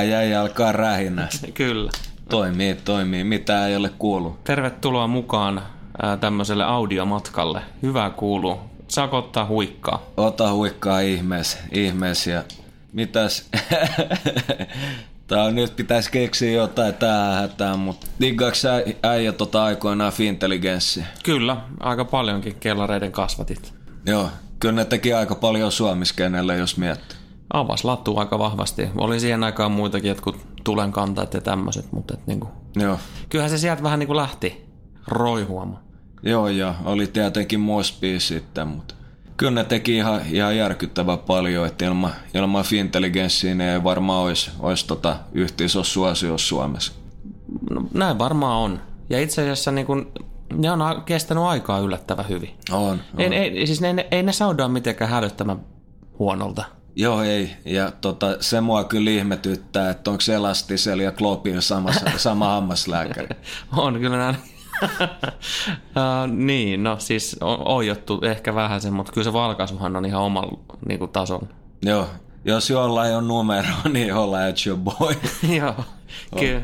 Ai ai alkaa rähinä. Kyllä. Toimii, toimii. Mitä ei ole kuullut? Tervetuloa mukaan ää, tämmöiselle audiomatkalle. Hyvää kuuluu. Saako ottaa huikkaa? Ota huikkaa ihmees, ihmees ja mitäs? Tää nyt pitäisi keksiä jotain tähän hätään, mutta diggaaks äijä tota aikoinaan fintelligenssiä? Kyllä, aika paljonkin kellareiden kasvatit. Joo, kyllä ne teki aika paljon suomiskenelle, jos miettii. Avas lattu aika vahvasti. Oli siihen aikaan muitakin jotkut tulenkantajat ja tämmöiset, mutta et niinku, Joo. kyllähän se sieltä vähän niinku lähti roihuamaan. Joo, ja oli tietenkin Mosby sitten, mutta kyllä ne teki ihan, ihan järkyttävän paljon, että ilman, ilman fintelligenssiä ne ei varmaan olisi, olisi tota yhteisö suosio Suomessa. No, näin varmaan on. Ja itse asiassa niin kun, ne on kestänyt aikaa yllättävän hyvin. On, on. Ei, ei, siis ne, ei ne saudaa mitenkään hälyttämään huonolta. Joo, ei. Ja tota, se mua kyllä ihmetyttää, että onko Elastisella ja Globin sama, sama hammaslääkäri. On kyllä näin. uh, niin, no siis on oijottu ehkä vähän sen, mutta kyllä se valkaisuhan on ihan omalla niin kuin, tason. Joo, jos jollain on numero, niin olla at your boy. Joo, kyllä.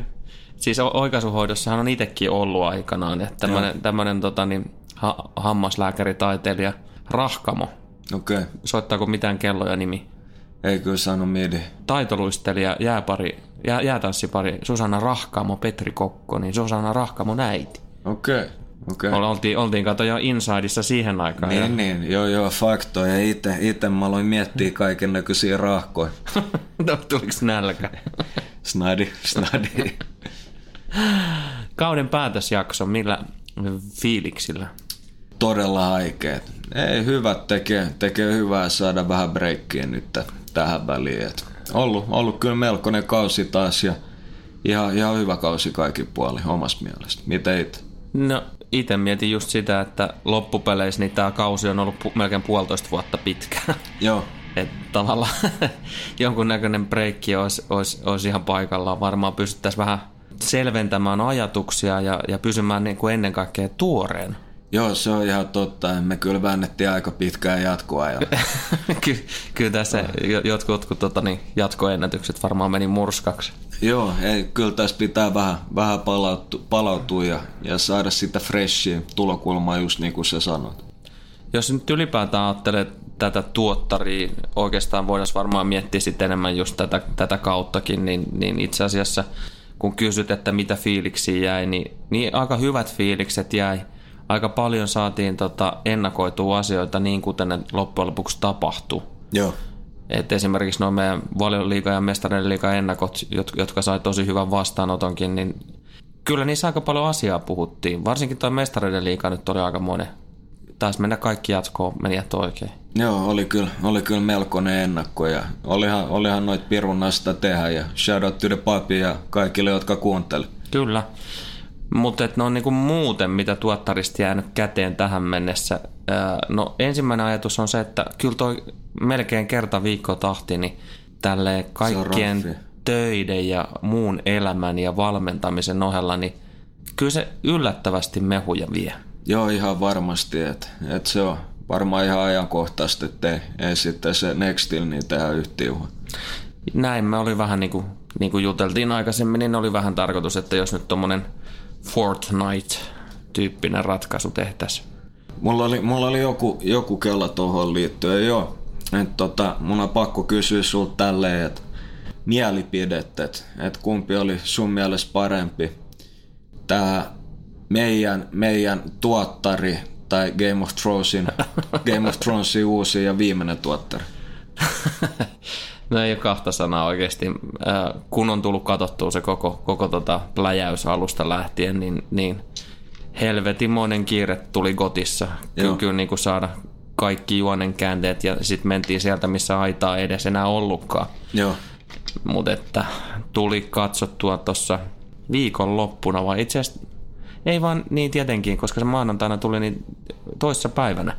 Siis o- oikaisuhoidossahan on itsekin ollut aikanaan, että tämmöinen, tämmöinen tota, niin, ha- hammaslääkäritaiteilija Rahkamo, Okei, okay. soittaako mitään kelloja nimi? Ei kyllä sano midi. taitoluistelija, jääpari, jää, jäätanssipari Susanna Rahkamo, Petri Kokko, niin Susanna Rahkamo näiti. Okei, okay. okei. Okay. Oltiin, oltiin kato jo Insideissa siihen aikaan. ja- Niin, niin, joo, joo, faktoja. Ite, ite mä aloin miettiä kaiken näköisiä rahkoja. No, Tuliks nälkä? Snadi, snadi. Kauden päätösjakso, millä fiiliksillä? Todella haikeet. Ei, hyvät tekee, tekee hyvää saada vähän breikkiä nyt tähän väliin. Et ollut, ollut kyllä melkoinen kausi taas ja ihan, ihan hyvä kausi kaikin puolin omasta mielestä. Mitä itse? No, itse mietin just sitä, että loppupeleissä niin tämä kausi on ollut pu- melkein puolitoista vuotta pitkä. Joo, Että tavallaan jonkunnäköinen breikki olisi, olisi, olisi ihan paikallaan. Varmaan pystyttäisiin vähän selventämään ajatuksia ja, ja pysymään niin kuin ennen kaikkea tuoreen. Joo, se on ihan totta. Me kyllä väännettiin aika pitkään jatkoa. Ja... Ky- kyllä tässä jo- jotkut, jotkut tota, niin, jatkoennätykset varmaan meni murskaksi. Joo, ei, kyllä tässä pitää vähän, vähän palautua, palautua ja, ja saada sitä freshia tulokulmaa just niin kuin sä sanoit. Jos nyt ylipäätään ajattelee tätä tuottaria, oikeastaan voidaan varmaan miettiä sitten enemmän just tätä, tätä kauttakin, niin, niin itse asiassa kun kysyt, että mitä fiiliksiä jäi, niin, niin aika hyvät fiilikset jäi. Aika paljon saatiin tota ennakoitua asioita niin, kuten ne loppujen lopuksi tapahtuu. Joo. Et esimerkiksi nuo meidän valioliiga ja mestareiden liiga ennakot, jot- jotka sai tosi hyvän vastaanotonkin, niin kyllä niissä aika paljon asiaa puhuttiin. Varsinkin tuo mestareiden liiga nyt oli aika monen. Taisi mennä kaikki jatkoon, meni oikein. Joo, oli kyllä, oli kyllä melkoinen ennakko ja olihan, olihan noit pirun tehdä ja shout out to the ja kaikille, jotka kuunteli. Kyllä. Mutta no niinku muuten, mitä tuottarista jäänyt käteen tähän mennessä. No ensimmäinen ajatus on se, että kyllä toi melkein kerta viikko tahti, niin tälle kaikkien töiden ja muun elämän ja valmentamisen ohella, niin kyllä se yllättävästi mehuja vie. Joo, ihan varmasti, että et se on varmaan ihan ajankohtaista, että ei, sitten se Nextil niin tehdä yhtiöä. Näin me oli vähän niin kuin, niin kuin juteltiin aikaisemmin, niin oli vähän tarkoitus, että jos nyt tuommoinen Fortnite-tyyppinen ratkaisu tehtäisiin. Mulla oli, mulla oli joku, joku kella tuohon liittyen, joo. Et tota, mun on pakko kysyä sulta tälleen, että mielipidettä, että et kumpi oli sun mielestä parempi. Tää meidän, meidän tuottari tai Game of Thronesin, Game of Thronesin uusi ja viimeinen tuottari. No ei ole kahta sanaa oikeasti. Äh, Kun on tullut katsottua se koko, koko tota pläjäys alusta lähtien, niin, niin helvetimoinen kiire tuli gotissa. Kyllä, kyllä niin kuin saada kaikki juonen käänteet ja sitten mentiin sieltä, missä aitaa ei edes enää ollutkaan. Joo, Mutta että tuli katsottua tuossa viikonloppuna, vai itse asiassa ei vaan niin tietenkin, koska se maanantaina tuli niin toissa päivänä.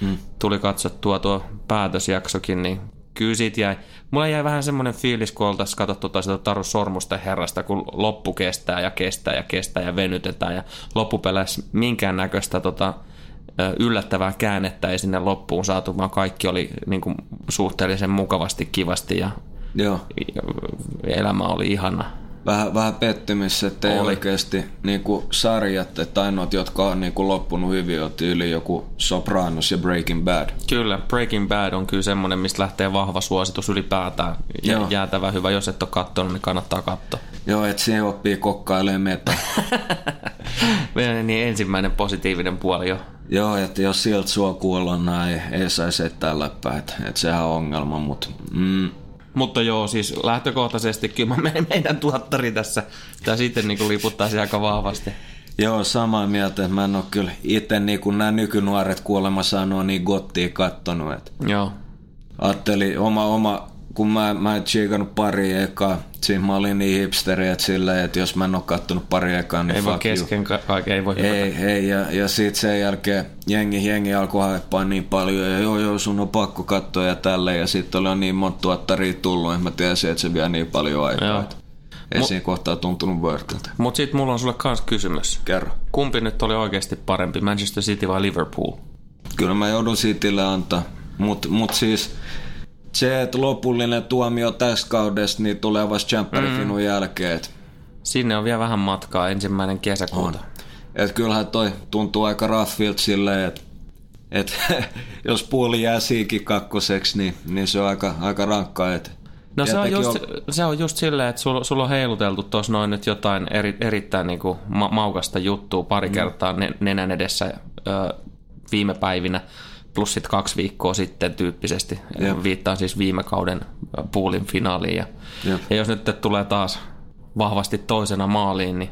Hmm. Tuli katsottua tuo päätösjaksokin, niin kyllä siitä jäi. Mulla jäi vähän semmoinen fiilis, kun oltaisiin katsottu taas sitä Taru Sormusten herrasta, kun loppu kestää ja kestää ja kestää ja venytetään ja loppupeleissä minkäännäköistä tota, yllättävää käännettä ei sinne loppuun saatu, vaan kaikki oli niin kuin, suhteellisen mukavasti, kivasti ja, Joo. ja elämä oli ihana. Vähän, vähän pettymys, että ei oikeasti niin kuin sarjat, että ainoat, jotka on niin kuin loppunut hyvin, on tyyli joku Sopranos ja Breaking Bad. Kyllä, Breaking Bad on kyllä semmoinen, mistä lähtee vahva suositus ylipäätään. Ja Joo. jäätävä hyvä, jos et ole katsonut, niin kannattaa katsoa. Joo, että siinä oppii kokkailemaan meta. Meidän niin ensimmäinen positiivinen puoli jo. Joo, että jos sieltä sua kuulla näin, ei saisi ettää läppää, että, että sehän on ongelma, mutta mm, Mutta joo, siis lähtökohtaisesti kyllä meidän tuottari tässä, tässä sitten niin liputtaisi aika vahvasti. Joo, samaa mieltä, mä en ole kyllä itse niin kuin nämä nykynuoret kuulemma sanoo niin gottia kattonut. Että Joo, ajattelin oma, oma, kun mä, mä en tsiikannut pari ekaa, siinä mä olin niin hipsteri, että silleen, että jos mä en ole kattonut pari ekaa, niin ei voi fuck you. kesken ka- kaiken, ei voi hypätä. Ei, ei, ja, ja sit sen jälkeen jengi, jengi alkoi haippaa niin paljon, ja joo, joo, sun on pakko katsoa ja tälleen, ja sitten oli niin monta tuottaria tullut, että mä tiesin, että se vie niin paljon aikaa. Joo. Ei siinä kohtaa tuntunut worthilta. Mutta sitten mulla on sulle kans kysymys. Kerro. Kumpi nyt oli oikeasti parempi, Manchester City vai Liverpool? Kyllä mä joudun Citylle antaa, mutta mut siis se, että lopullinen tuomio tässä kaudesta, niin tulee vasta Champerfinun mm. jälkeen. Et, Sinne on vielä vähän matkaa ensimmäinen kesäkuuta. et kyllähän toi tuntuu aika raffilta silleen, että et, jos puoli jää siikin kakkoseksi, niin, niin se on aika, aika rankkaa. Et, No se on, just, se on just silleen, että sulla, sulla on heiluteltu tuossa noin nyt jotain eri, erittäin niinku ma- maukasta juttua pari mm. kertaa ne, nenän edessä ö, viime päivinä, plus sitten kaksi viikkoa sitten tyyppisesti. Jep. Viittaan siis viime kauden ö, poolin finaaliin. Ja, Jep. ja jos nyt tulee taas vahvasti toisena maaliin, niin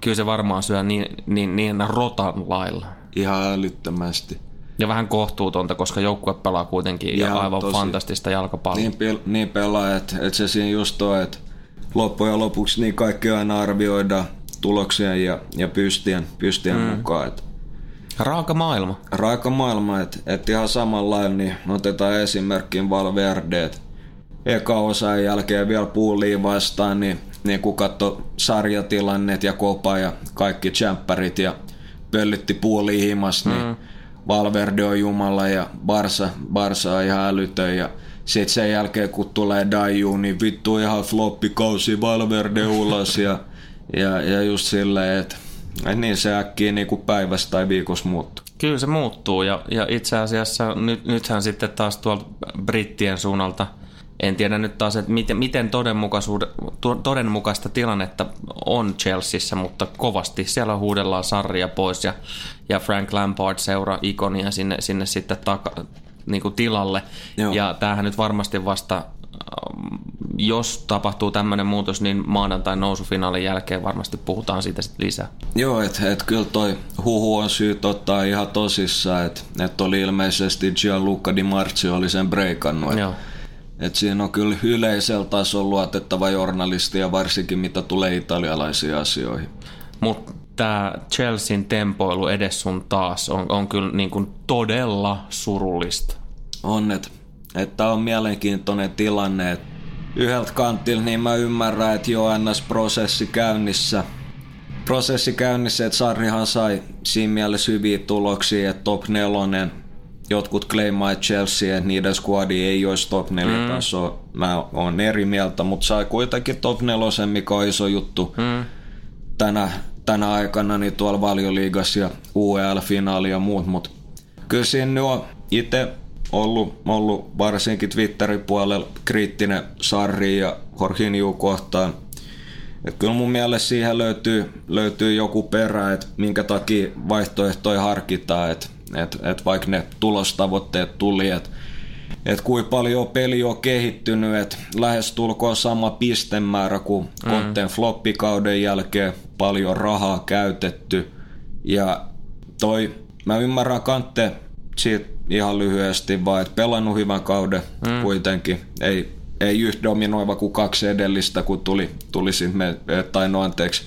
kyllä se varmaan syö niin, niin, niin rotan lailla. Ihan älyttömästi. Ja vähän kohtuutonta, koska joukkue pelaa kuitenkin Ihan ja aivan tosi. fantastista jalkapalloa. Niin, pel- niin pelaa, että et se siinä just on, että loppujen lopuksi niin kaikki aina arvioidaan tuloksien ja, ja pystien, pystien mm. mukaan. Et Raaka maailma. raaka maailma, että et ihan samalla lailla, niin otetaan esimerkkiin Valverde, et eka osan jälkeen vielä puuliin vastaan, niin, niin kun katsoi sarjatilannet ja kopa ja kaikki tsemppärit ja pöllytti puuliin himas, niin mm. Valverde on jumala ja Barsa, Barsa on ihan älytön ja sitten sen jälkeen kun tulee Daju, niin vittu ihan floppikausi Valverde ulos ja, ja, ja just silleen, että et niin se äkkiä niin kuin päivässä tai viikossa muuttuu. Kyllä se muuttuu ja, ja itse asiassa nyt, nythän sitten taas tuolta brittien suunnalta, en tiedä nyt taas, että miten, miten todenmukaista tilannetta on Chelseassa, mutta kovasti siellä huudellaan sarja pois ja, ja Frank Lampard seuraa ikonia sinne, sinne sitten taka, niin kuin tilalle. Joo. Ja tämähän nyt varmasti vasta, jos tapahtuu tämmöinen muutos, niin maanantain nousufinaalin jälkeen varmasti puhutaan siitä sitten lisää. Joo, että et kyllä toi huhu on syyt ottaa ihan tosissaan, että et oli ilmeisesti Gianluca Di Marzio oli sen breikannut. Joo. Et siinä on kyllä yleisellä tasolla luotettava journalisti ja varsinkin mitä tulee italialaisiin asioihin. Mutta tämä Chelsean tempoilu edes sun taas on, on kyllä niin kuin todella surullista. On, että et tää on mielenkiintoinen tilanne, että yhdeltä kantilta niin mä ymmärrän, että jo NS-prosessi käynnissä. Prosessi käynnissä, että Sarrihan sai siinä mielessä hyviä tuloksia, että top nelonen. Jotkut claimaa, että Chelsea, että niiden squadi ei olisi top 4 mm. tasoa. Mä oon eri mieltä, mutta sai kuitenkin top nelosen, mikä on iso juttu Mm. tänä, tänä aikana niin tuolla valioliigassa ja UEL-finaali ja muut, mutta kyllä siinä on itse ollut, ollut varsinkin Twitterin puolella kriittinen Sarri ja Jorginho kohtaan. Et kyllä mun mielestä siihen löytyy, löytyy joku perä, että minkä takia vaihtoehtoja harkitaan, että et, et vaikka ne tulostavoitteet tuli, että et kuinka paljon peli on kehittynyt, että lähestulkoon sama pistemäärä kuin mm. Konten floppikauden jälkeen, paljon rahaa käytetty. Ja toi, mä ymmärrän Kante siitä ihan lyhyesti vaan, että pelannut hyvän kauden mm. kuitenkin. Ei, ei yhtä dominoiva kuin kaksi edellistä, kun tuli, tuli sit me, tai no anteeksi,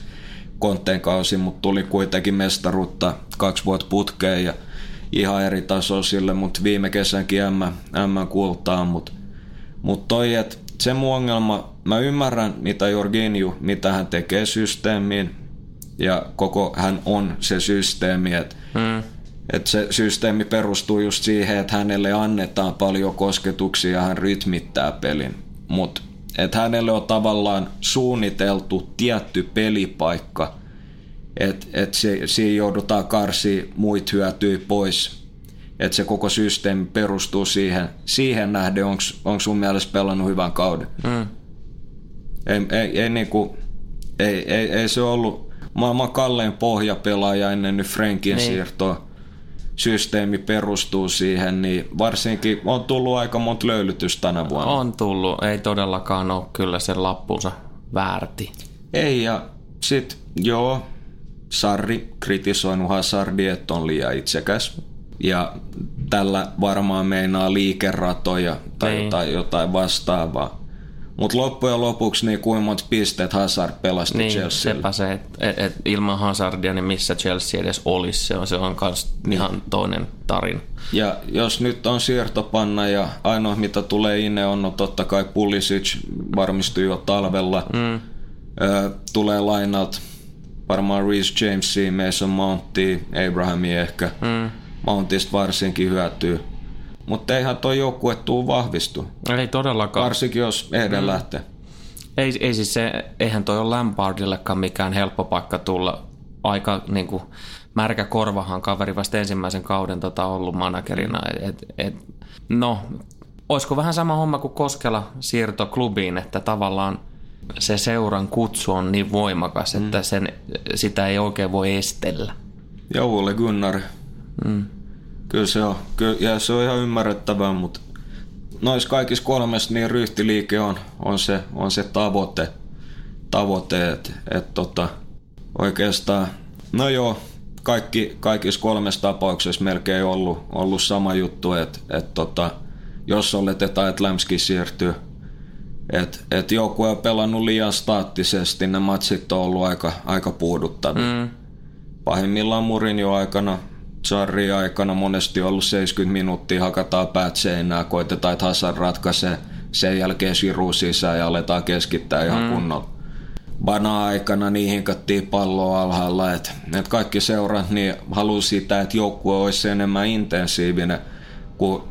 Konteen kausi, mutta tuli kuitenkin mestaruutta kaksi vuotta putkeen ja ihan eri taso sille, mutta viime kesänkin M, M kultaa, mutta mut toi, että se mun ongelma, mä ymmärrän mitä Jorginju, mitä hän tekee systeemiin ja koko hän on se systeemi, että Mm. Että se systeemi perustuu just siihen, että hänelle annetaan paljon kosketuksia ja hän rytmittää pelin. Mutta että hänelle on tavallaan suunniteltu tietty pelipaikka, että et se, siinä joudutaan karsi muit hyötyä pois. Että se koko systeemi perustuu siihen, siihen nähden, onko sun mielestä pelannut hyvän kauden. Mm. Ei, ei, ei, niinku, ei, ei, ei se ollut maailman kallein pohjapelaaja ennen nyt Frankin niin. siirtoa systeemi perustuu siihen, niin varsinkin on tullut aika monta löylytystä tänä vuonna. On tullut, ei todellakaan ole kyllä sen lappunsa väärti. Ei, ja sit joo, Sarri kritisoinut Hazardi, että on liian itsekäs. Ja tällä varmaan meinaa liikeratoja tai niin. jotain, jotain vastaavaa. Mutta loppujen lopuksi niin kuin monta pisteet Hazard pelasti niin, Chelsea. sepä se, että et, et ilman Hazardia niin missä Chelsea edes olisi, se on, se on kans niin. ihan toinen tarina. Ja jos nyt on siirtopanna ja ainoa mitä tulee inne on no totta kai Pulisic varmistui jo talvella. Mm. Ö, tulee lainat varmaan Reece Jamesi, Mason Mountia, Abrahamia ehkä. Mm. Mountista varsinkin hyötyy. Mutta eihän tuo joukkue tuu vahvistu. Ei todellakaan. Varsinkin jos Eden mm. lähtee. Ei, ei siis se, eihän toi ole Lampardillekaan mikään helppo paikka tulla. Aika niin kuin, märkä korvahan kaveri vasta ensimmäisen kauden tota, ollut managerina. Et, et, no, olisiko vähän sama homma kuin Koskela siirto klubiin, että tavallaan se seuran kutsu on niin voimakas, mm. että sen, sitä ei oikein voi estellä. Joo, Ole Gunnar. Mm kyllä se on, kyllä, ja se on ihan ymmärrettävää, mutta noissa kaikissa kolmessa niin ryhtiliike on, on, se, on se tavoite, tavoite että et tota, oikeastaan, no joo, kaikki, kaikissa kolmessa tapauksessa melkein ollut, ollut sama juttu, että et tota, jos oletetaan, että Lämski siirtyy, että et joukkue on pelannut liian staattisesti, ne matsit on ollut aika, aika puuduttavia. Mm. Pahimmillaan Murinjo aikana Sarri aikana monesti ollut 70 minuuttia, hakataan päät seinää, koitetaan, että Hassan ratkaisee, sen jälkeen siru sisään ja aletaan keskittää ihan mm. kunnolla. Bana aikana niin hinkattiin palloa alhaalla, että, että kaikki seurat niin halusi sitä, että joukkue olisi enemmän intensiivinen, kun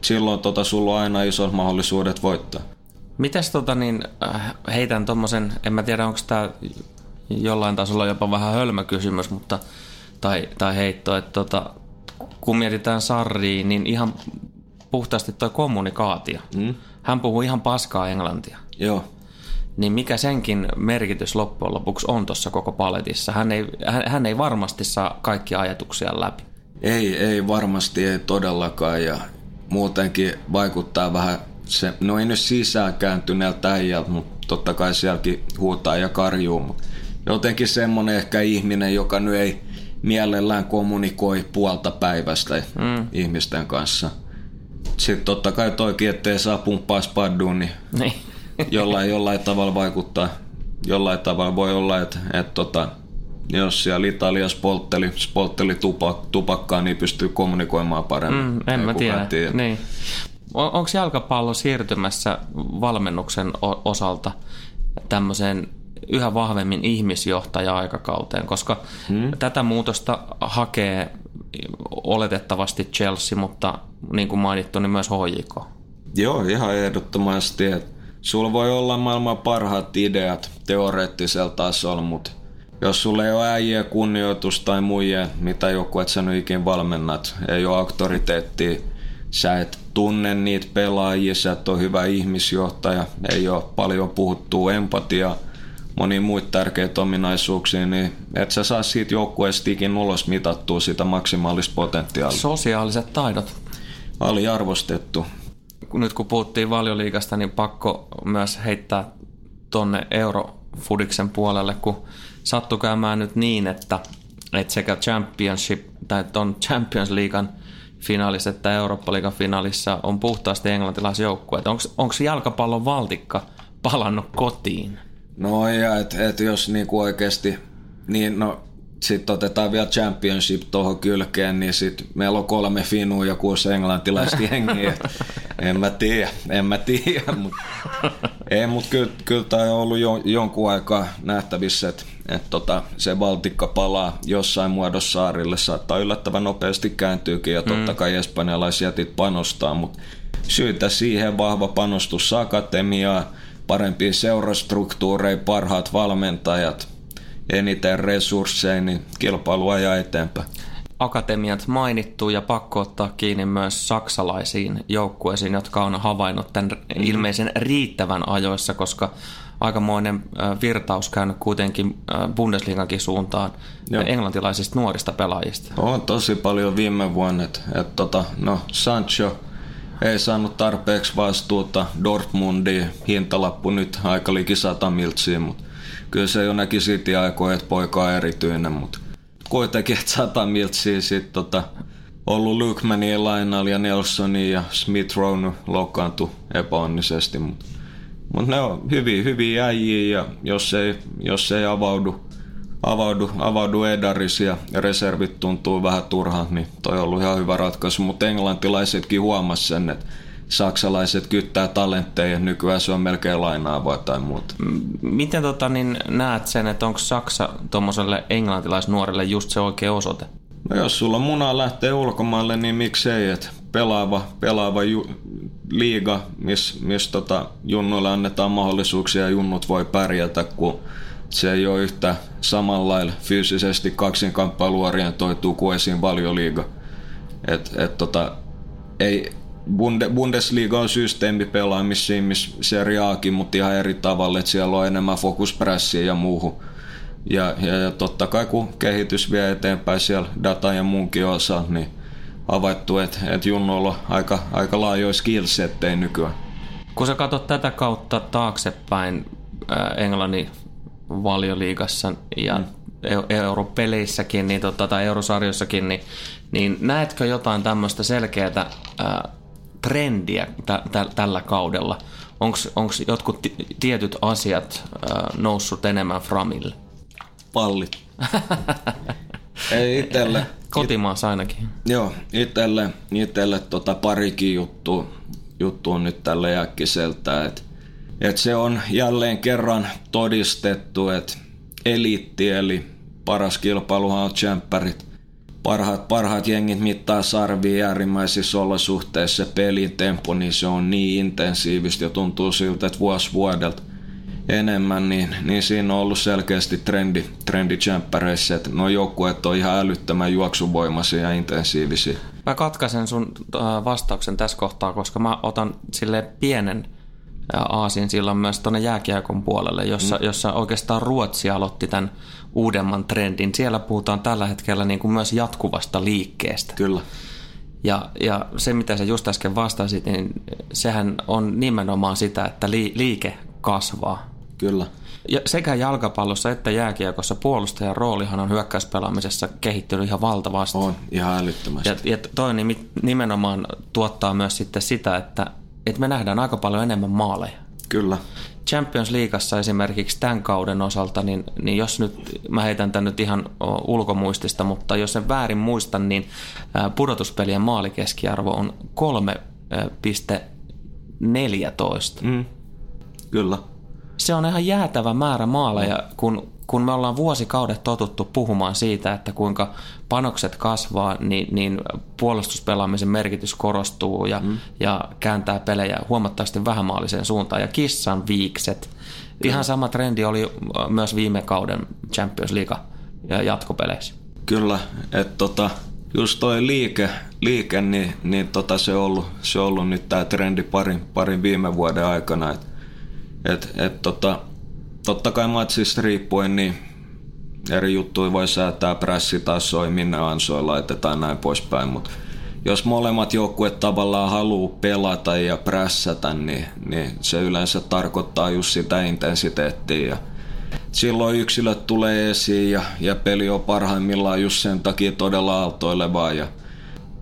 silloin tota, sulla on aina isot mahdollisuudet voittaa. Mitäs tota niin, äh, heitän tommosen, en mä tiedä onko tämä jollain tasolla jopa vähän hölmö kysymys, mutta tai, tai heitto, että tota, kun mietitään Sarriin, niin ihan puhtaasti tuo kommunikaatio. Mm. Hän puhuu ihan paskaa englantia. Joo. Niin mikä senkin merkitys loppujen lopuksi on tuossa koko paletissa? Hän ei, hän, hän ei varmasti saa kaikkia ajatuksia läpi. Ei, ei varmasti, ei todellakaan. Ja muutenkin vaikuttaa vähän se, no ei nyt sisään kääntyneeltä äijältä, mutta totta kai sielläkin huutaa ja karjuu. Mutta jotenkin semmoinen ehkä ihminen, joka nyt ei mielellään kommunikoi puolta päivästä mm. ihmisten kanssa. Sitten totta kai toikin, ettei saa pumppaa spadduun, niin, niin. jollain, jollain tavalla vaikuttaa. Jollain tavalla voi olla, että, että tota, jos siellä Italiassa poltteli, poltteli tupak, tupakkaa, niin pystyy kommunikoimaan paremmin. Mm, en mä tiedä. tiedä. Niin. On, Onko jalkapallo siirtymässä valmennuksen osalta tämmöiseen yhä vahvemmin ihmisjohtaja-aikakauteen, koska hmm. tätä muutosta hakee oletettavasti Chelsea, mutta niin kuin mainittu, niin myös HJK. Joo, ihan ehdottomasti. Sulla voi olla maailman parhaat ideat teoreettisella tasolla, mutta jos sulla ei ole äijä kunnioitus tai muija, mitä joku et sä nyt ikin valmennat, ei ole auktoriteettia, sä et tunne niitä pelaajia, sä et ole hyvä ihmisjohtaja, ei ole paljon puhuttua empatiaa, moni muita tärkeitä ominaisuuksia, niin et sä saa siitä joukkueesta ikin ulos mitattua sitä maksimaalista potentiaalia. Sosiaaliset taidot. Aliarvostettu. Nyt kun puhuttiin valioliikasta, niin pakko myös heittää tonne Eurofudiksen puolelle, kun sattui käymään nyt niin, että, että sekä Championship tai ton Champions Leaguean finaalissa että Eurooppa-liigan finaalissa on puhtaasti englantilaisjoukkueet. Onko jalkapallon valtikka palannut kotiin? No ja et, et jos niinku oikeasti, niin no sitten otetaan vielä championship tuohon kylkeen, niin sitten meillä on kolme finua ja kuusi englantilaista jengiä. en mä tiedä, en mä tiedä. Mut, ei, mutta kyllä, kyllä tämä on ollut jo, jonkun aikaa nähtävissä, että että tota, se Baltikka palaa jossain muodossa saarille, saattaa yllättävän nopeasti kääntyykin ja totta mm. kai espanjalaisjätit panostaa, mutta syytä siihen vahva panostus akatemiaa, parempia seurastruktuureja, parhaat valmentajat, eniten resursseja, niin kilpailu ajaa eteenpäin. Akatemiat mainittu ja pakko ottaa kiinni myös saksalaisiin joukkueisiin, jotka on havainnut tämän mm. ilmeisen riittävän ajoissa, koska aikamoinen virtaus käynyt kuitenkin Bundesliigankin suuntaan Joo. englantilaisista nuorista pelaajista. On tosi paljon viime vuonna. että et tota, no, Sancho ei saanut tarpeeksi vastuuta Dortmundiin. Hintalappu nyt aika liki 100 miltsiä, mutta kyllä se jo näki siitä aikoja, että poika on erityinen, mutta kuitenkin, että 100 miltsiä sitten tota, ollut Lukmania, Lainal ja Nelsoni ja Smith Rowe loukkaantui epäonnisesti, mutta mutta ne on hyviä, hyviä äijiä ja jos ei, jos ei avaudu, avaudu, avaudu Edaris ja reservit tuntuu vähän turhaan, niin toi on ollut ihan hyvä ratkaisu. Mutta englantilaisetkin huomasivat sen, että saksalaiset kyttää talentteja ja nykyään se on melkein lainaavaa tai muuta. Miten tota, niin näet sen, että onko Saksa tuommoiselle englantilaisnuorelle just se oikea osoite? No jos sulla munaa lähtee ulkomaille, niin miksei, että pelaava, pelaava ju, liiga, missä mis tota, junnuille annetaan mahdollisuuksia ja junnut voi pärjätä, kun se ei ole yhtä samanlailla fyysisesti kaksinkamppailu orientoituu kuin esiin valioliiga. Et, et tota, ei, Bunde, Bundesliga on systeemi pelaamisiin, missä Serie Akin, mutta ihan eri tavalla, että siellä on enemmän fokuspressiä ja muuhun. Ja, ja, ja totta kai kun kehitys vie eteenpäin siellä data ja muunkin osa, niin havaittu, että, että Junnoilla on aika, aika laajoja skillsettejä nykyään. Kun sä katsot tätä kautta taaksepäin äh, Englannin valioliigassa ja mm. europeleissäkin niin tota, tai eurosarjossakin, niin, niin näetkö jotain tämmöistä selkeää trendiä t- t- tällä kaudella? Onko jotkut t- tietyt asiat äh, noussut enemmän framille? Pallit. Ei itselle. Kotimaassa ainakin. Joo, itselle, itselle tota parikin juttu, juttu on nyt tälle äkkiseltä, että et se on jälleen kerran todistettu, että eliitti eli paras kilpailuhan on tsemppärit. Parhaat, parhaat jengit mittaa sarvia äärimmäisissä olosuhteissa. Pelin tempo, niin se on niin intensiivistä ja tuntuu siltä, että vuosi vuodelta – enemmän, niin, niin siinä on ollut selkeästi trendi, trendi tsemppäreissä, että nuo joukkueet on ihan älyttömän juoksuvoimaisia ja intensiivisiä. Mä katkaisen sun äh, vastauksen tässä kohtaa, koska mä otan sille pienen aasin silloin myös tuonne jääkiekon puolelle, jossa, mm. jossa oikeastaan Ruotsi aloitti tämän uudemman trendin. Siellä puhutaan tällä hetkellä niin kuin myös jatkuvasta liikkeestä. Kyllä. Ja, ja se, mitä sä just äsken vastasit, niin sehän on nimenomaan sitä, että liike kasvaa. Kyllä. Ja sekä jalkapallossa että jääkiekossa puolustajan roolihan on hyökkäyspelaamisessa kehittynyt ihan valtavasti. On, ihan älyttömästi. Ja, ja toi nimenomaan tuottaa myös sitten sitä, että, että me nähdään aika paljon enemmän maaleja. Kyllä. Champions Leagueassa esimerkiksi tämän kauden osalta, niin, niin jos nyt, mä heitän tämän nyt ihan ulkomuistista, mutta jos sen väärin muistan, niin pudotuspelien maalikeskiarvo on 3,14. Mm. Kyllä se on ihan jäätävä määrä maaleja, kun, kun me ollaan vuosikaudet totuttu puhumaan siitä, että kuinka panokset kasvaa, niin, niin puolustuspelaamisen merkitys korostuu ja, mm. ja kääntää pelejä huomattavasti vähämaalliseen suuntaan. Ja kissan viikset. Ihan sama trendi oli myös viime kauden Champions League ja jatkopeleissä. Kyllä, että tota, just toi liike, liike niin, niin tota se, on ollut, se on ollut nyt tämä trendi parin, parin viime vuoden aikana, että et, et tota, totta kai matsista riippuen niin eri juttuja voi säätää pressitasoja, minne ansoja laitetaan näin poispäin, mutta jos molemmat joukkueet tavallaan haluaa pelata ja prässätä, niin, niin se yleensä tarkoittaa just sitä intensiteettiä. Ja silloin yksilöt tulee esiin ja, ja peli on parhaimmillaan just sen takia todella aaltoilevaa ja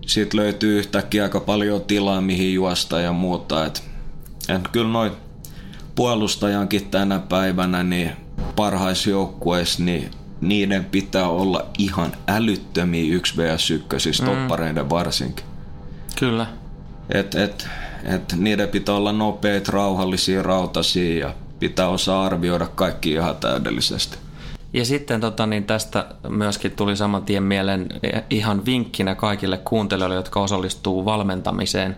sitten löytyy yhtäkkiä aika paljon tilaa mihin juosta ja muuta. Et, et kyllä noin puolustajankin tänä päivänä niin parhaissa joukkueissa, niin niiden pitää olla ihan älyttömiä 1 vs 1, siis mm. toppareiden varsinkin. Kyllä. Et, et, et niiden pitää olla nopeita, rauhallisia, rautaisia ja pitää osaa arvioida kaikki ihan täydellisesti. Ja sitten tota, niin tästä myöskin tuli saman tien mieleen ihan vinkkinä kaikille kuuntelijoille, jotka osallistuu valmentamiseen.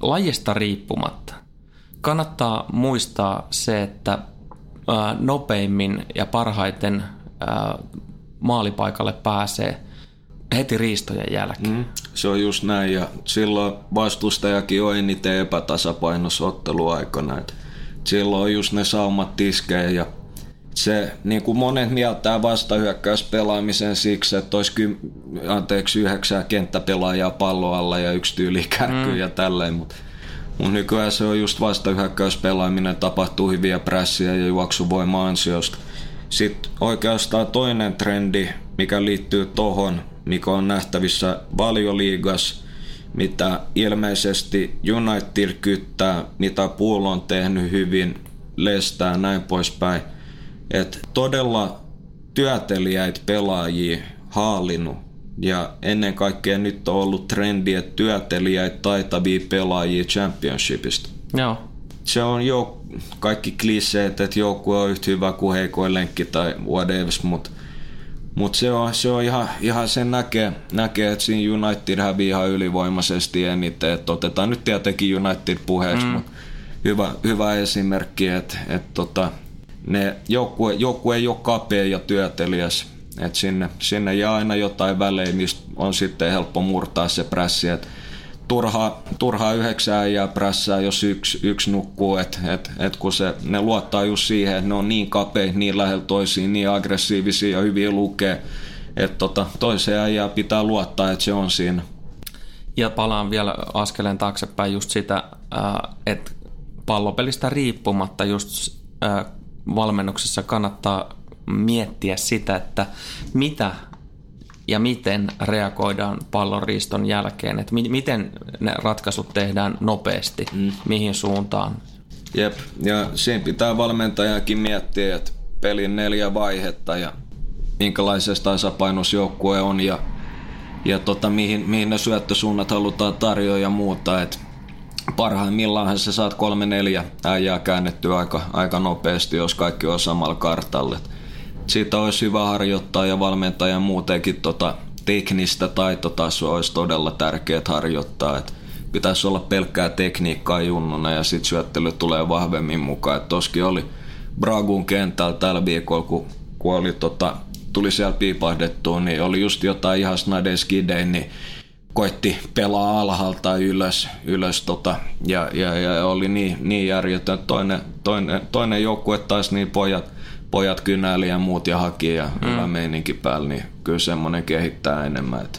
Lajista riippumatta kannattaa muistaa se, että nopeimmin ja parhaiten maalipaikalle pääsee heti riistojen jälkeen. Mm, se on just näin ja silloin vastustajakin on eniten epätasapainossa otteluaikana. silloin on just ne saumat tiskejä ja se, niin kuin monet mieltää pelaamisen siksi, että olisi ky- anteeksi, yhdeksää kenttäpelaajaa palloalla ja yksi tyyli kärkyy mm. ja tälleen, mutta mun nykyään se on just pelaaminen tapahtuu hyviä prässiä ja juoksuvoima ansiosta. Sitten oikeastaan toinen trendi, mikä liittyy tohon, mikä on nähtävissä valioliigas, mitä ilmeisesti United kyttää, mitä Pool on tehnyt hyvin, lestää näin poispäin – että todella työtelijäitä pelaajia haalinut ja ennen kaikkea nyt on ollut trendi, että työtelijäitä taitavia pelaajia championshipista. Joo. Se on jo kaikki kliseet, että joku on yhtä hyvä kuin heikoin lenkki tai whatever, mutta mut se on, se on ihan, ihan sen näkee, näkee, että siinä United hävii ihan ylivoimaisesti eniten. Että otetaan nyt tietenkin United puheeksi, mm. mutta hyvä, hyvä esimerkki, että, että tota, ne joukkue, joukkue ei ole kapea ja työtelijäs. Et sinne, sinne jää aina jotain välejä, mistä on sitten helppo murtaa se prässi. Et turhaa, turhaa yhdeksää ja prässää, jos yksi, yksi nukkuu, et, et, et kun se, ne luottaa just siihen, että ne on niin kapeita, niin lähellä toisiin, niin aggressiivisia ja hyviä lukee, että tota, toiseen äijää pitää luottaa, että se on siinä. Ja palaan vielä askeleen taaksepäin just sitä, että pallopelistä riippumatta just valmennuksessa kannattaa miettiä sitä, että mitä ja miten reagoidaan pallonriiston jälkeen, että mi- miten ne ratkaisut tehdään nopeasti, mm. mihin suuntaan. Jep, ja siinä pitää valmentajakin miettiä, että pelin neljä vaihetta ja minkälaisessa tasapainossa joukkue on ja, ja tota, mihin, mihin ne syöttösuunnat halutaan tarjoa ja muuta. Että parhaimmillaan sä saat kolme neljä äijää käännettyä aika, aika nopeasti, jos kaikki on samalla kartalle. Siitä olisi hyvä harjoittaa ja valmentajan muutenkin tota teknistä taitotasoa olisi todella tärkeää harjoittaa. Et pitäisi olla pelkkää tekniikkaa junnuna ja sitten syöttely tulee vahvemmin mukaan. Et toskin oli Bragun kentällä tällä viikolla, kun, kun oli tota, tuli siellä piipahdettua, niin oli just jotain ihan snade skidei, niin koitti pelaa alhaalta ylös, ylös tota, ja, ja, ja, oli niin, niin järjetön. Toinen, toinen, toinen joukkue taas niin pojat, pojat kynäili ja muut ja haki ja mm. hyvä meininki päällä, niin kyllä semmoinen kehittää enemmän. Että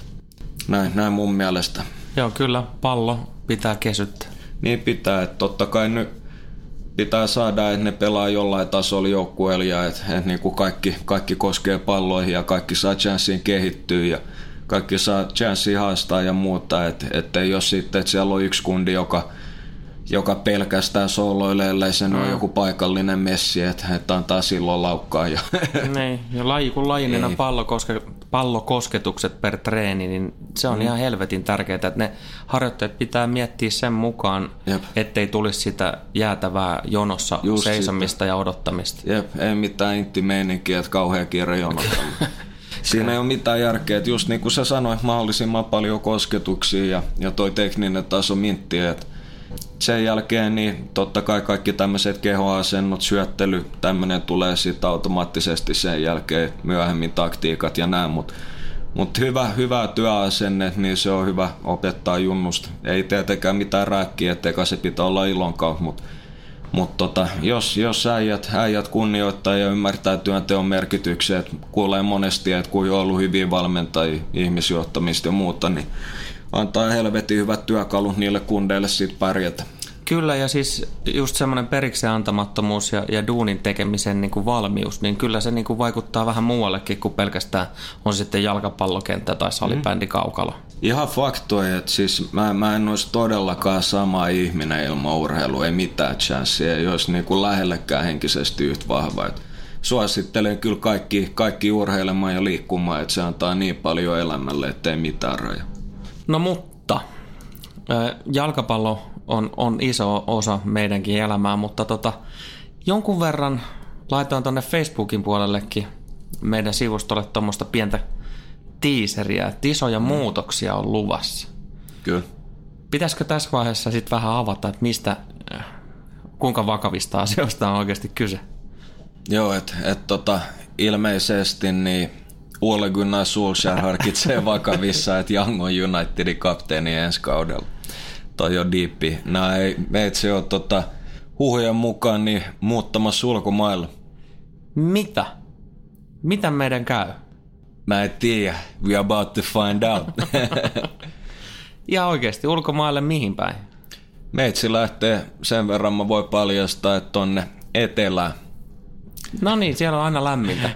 näin, näin mun mielestä. Joo, kyllä pallo pitää kesyttää. Niin pitää, että totta kai nyt pitää saada, että ne pelaa jollain tasolla joukkueella ja että, että niin kuin kaikki, kaikki koskee palloihin ja kaikki saa chanssiin kehittyä ja kaikki saa chanssia haastaa ja muuta, että ei ole sitten, että siellä on yksi kundi, joka, joka pelkästään sooloilee, ellei sen mm. ole joku paikallinen messi, että, että antaa silloin laukkaa. Ja, niin, ja laji, kun lajinena pallokoske, pallokosketukset per treeni, niin se on mm. ihan helvetin tärkeää, että ne harjoitteet pitää miettiä sen mukaan, Jep. ettei tulisi sitä jäätävää jonossa Just seisomista sitä. ja odottamista. Jep, ei mitään intti meininkiä, että kauhean kiire jonottaa. Siinä ei ole mitään järkeä, että just niin kuin sä sanoit, mahdollisimman paljon kosketuksia ja, ja toi tekninen taso mintti, että sen jälkeen niin totta kai kaikki tämmöiset kehoasennot, syöttely, tämmöinen tulee sitten automaattisesti sen jälkeen myöhemmin taktiikat ja näin, mutta mut hyvä, hyvä työasenne, niin se on hyvä opettaa junnusta. Ei tietenkään mitään rääkkiä, etteikö se pitää olla ilon kautta, mutta mutta tota, jos, jos äijät, äijät kunnioittaa ja ymmärtää työnteon merkityksen, kuulee monesti, että kun on ollut hyviä valmentajia, ihmisjohtamista ja muuta, niin antaa helvetin hyvät työkalut niille kundeille siitä pärjätä. Kyllä, ja siis just semmoinen periksi antamattomuus ja, ja duunin tekemisen niin kuin valmius, niin kyllä se niin kuin vaikuttaa vähän muuallekin kuin pelkästään on sitten jalkapallokenttä tai salibändi mm. kaukalo. Ihan faktoja, että siis mä, mä en olisi todellakaan sama ihminen ilman urheilua, ei mitään chanssia, ei olisi niin kuin lähellekään henkisesti yhtä vahva. Et suosittelen kyllä kaikki, kaikki urheilemaan ja liikkumaan, että se antaa niin paljon elämälle, ettei mitään raja. No mutta, jalkapallo on, on iso osa meidänkin elämää, mutta tota, jonkun verran laitoin tuonne Facebookin puolellekin meidän sivustolle tuommoista pientä tiiseriä, että isoja muutoksia on luvassa. Kyllä. Pitäisikö tässä vaiheessa sitten vähän avata, että mistä, kuinka vakavista asioista on oikeasti kyse? Joo, että et tota, ilmeisesti niin Ole Gunnar Solskjaer harkitsee vakavissa, että Young on Unitedin kapteeni ensi kaudella. Toi on diippi. Nää ei meitsi ole tota, huhujen mukaan niin muuttamassa ulkomailla. Mitä? Mitä meidän käy? Mä en tiedä. We are about to find out. Ja oikeasti, ulkomaille mihin päin? Meitsi lähtee, sen verran mä voi paljastaa, että tonne etelään. No niin, siellä on aina lämmintä.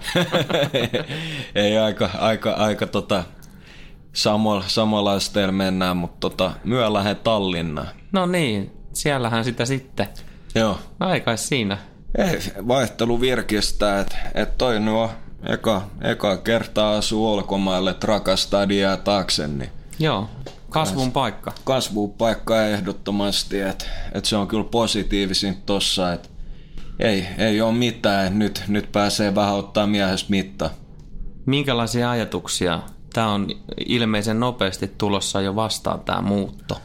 Ei aika, aika, aika tota, samalla, samalla asteella mennään, mutta tota, myö lähden Tallinnaan. No niin, siellähän sitä sitten. Joo. Ai kai siinä. Ei, vaihtelu virkistää, että et toi nyt on eka, eka kertaa asuu ulkomaille, diaa taakse, niin Joo, kasvun paikka. kasvupaikka ehdottomasti, että et se on kyllä positiivisin tossa, että ei, ei ole mitään, nyt, nyt pääsee vähän ottaa miehessä mitta. Minkälaisia ajatuksia? Tämä on ilmeisen nopeasti tulossa jo vastaan tämä muutto.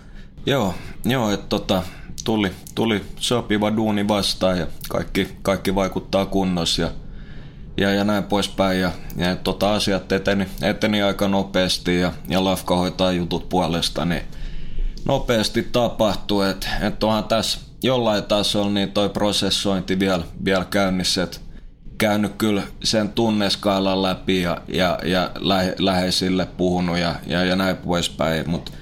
Joo, joo että tota, tuli, tuli sopiva duuni vastaan ja kaikki, kaikki vaikuttaa kunnossa ja, ja, ja näin poispäin. Ja, ja tota, asiat eteni, eteni aika nopeasti ja, ja Lafka hoitaa jutut puolesta, niin nopeasti tapahtuu. Että et onhan tässä jollain tasolla niin toi prosessointi vielä, vielä käynnissä, että käynyt kyllä sen tunneskaalan läpi ja, ja, ja lähe, läheisille puhunut ja, ja, ja näin poispäin, mutta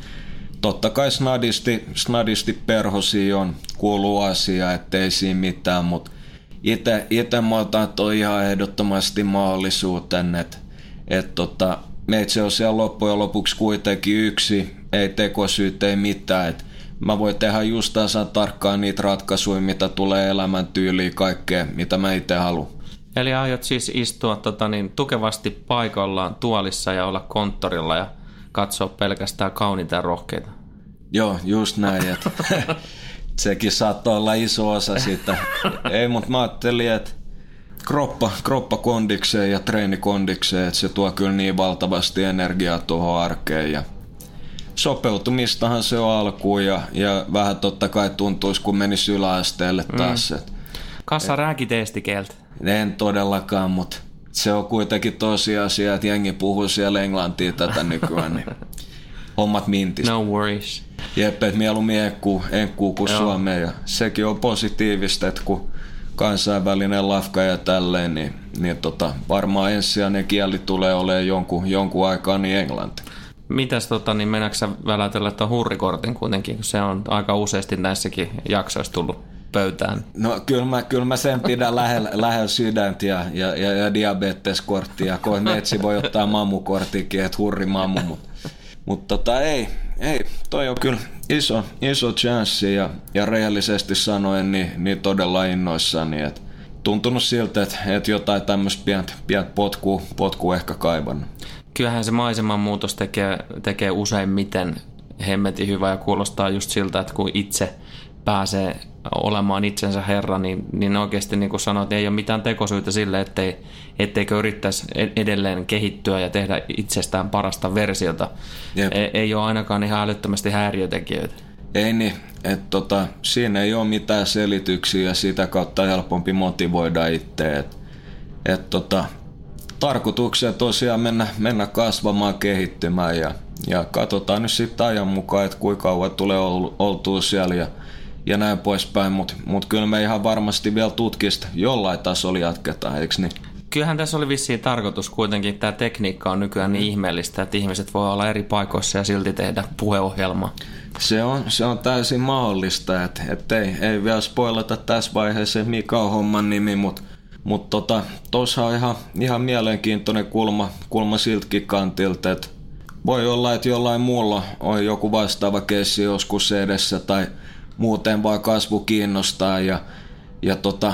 totta kai snadisti, snadisti perhosi on kuuluu asia, ettei siinä mitään, mutta itse, mä otan toi ihan ehdottomasti mahdollisuuden, että et tota, meitsi on siellä loppujen lopuksi kuitenkin yksi, ei tekosyyt, ei mitään, että mä voin tehdä just tasan tarkkaan niitä ratkaisuja, mitä tulee elämäntyyliin, kaikkea, mitä mä itse haluan. Eli aiot siis istua tota, niin, tukevasti paikallaan tuolissa ja olla konttorilla ja katsoa pelkästään kauniita ja rohkeita. Joo, just näin. Että sekin saattoi olla iso osa siitä. Ei, mutta mä ajattelin, että kroppa, kroppa kondikseen ja treeni kondikseen, että se tuo kyllä niin valtavasti energiaa tuohon arkeen ja sopeutumistahan se on alkuun ja, ja vähän totta kai tuntuisi, kun menisi yläasteelle taas. Mm. Kassa rääkiteestikeltä. En todellakaan, mutta se on kuitenkin tosiasia, että jengi puhuu siellä englantia tätä nykyään, niin hommat mintis. No worries. Jep, että mieluummin enkkuu, enkkuu kuin Joo. Suomeen ja sekin on positiivista, että kun kansainvälinen lafka ja tälleen, niin, niin tota, varmaan ensisijainen kieli tulee olemaan jonkun, jonkun aikaa niin englanti. Mitäs tota, niin mennäänkö sä välätellä tuon hurrikortin kuitenkin, kun se on aika useasti näissäkin jaksoissa tullut pöytään. No kyllä mä, kyllä mä sen pidän lähellä, lähellä sydäntä ja, ja, ja, ja diabeteskorttia. Koin metsi voi ottaa mammukorttikin, että hurri mammu. Mutta mut tota ei, ei, toi on kyllä iso, iso chanssi ja, ja rehellisesti sanoen niin, niin todella innoissani. Et tuntunut siltä, että, että jotain tämmöistä pientä, pientä potkua, potkua ehkä kaivannut. Kyllähän se maiseman muutos tekee, tekee useimmiten hemmetin hyvä ja kuulostaa just siltä, että kun itse pääsee olemaan itsensä herra, niin, niin oikeasti niin kuin sanoit, ei ole mitään tekosyytä sille, ettei, etteikö yrittäisi edelleen kehittyä ja tehdä itsestään parasta versiota. Jep. Ei, ei ole ainakaan ihan älyttömästi häiriötekijöitä. Ei niin, että tota, siinä ei ole mitään selityksiä ja sitä kautta helpompi motivoida itse. Et, et tota, tarkoituksena tosiaan mennä, mennä kasvamaan, kehittymään ja, ja katsotaan nyt sitten ajan mukaan, että kuinka kauan tulee ol- oltua siellä ja, ja näin poispäin, mutta mut kyllä me ihan varmasti vielä tutkista jollain tasolla jatketaan, eikö niin? Kyllähän tässä oli vissiin tarkoitus kuitenkin, että tämä tekniikka on nykyään niin ihmeellistä, että ihmiset voi olla eri paikoissa ja silti tehdä puheohjelmaa. Se on, se on täysin mahdollista, että et ei, ei vielä spoilata tässä vaiheessa, mikä on homman nimi, mutta mut tota, tuossa on ihan, ihan mielenkiintoinen kulma, kulma siltkin kantilta, että voi olla, että jollain muulla on joku vastaava keissi joskus edessä tai muuten vaan kasvu kiinnostaa ja, ja tota,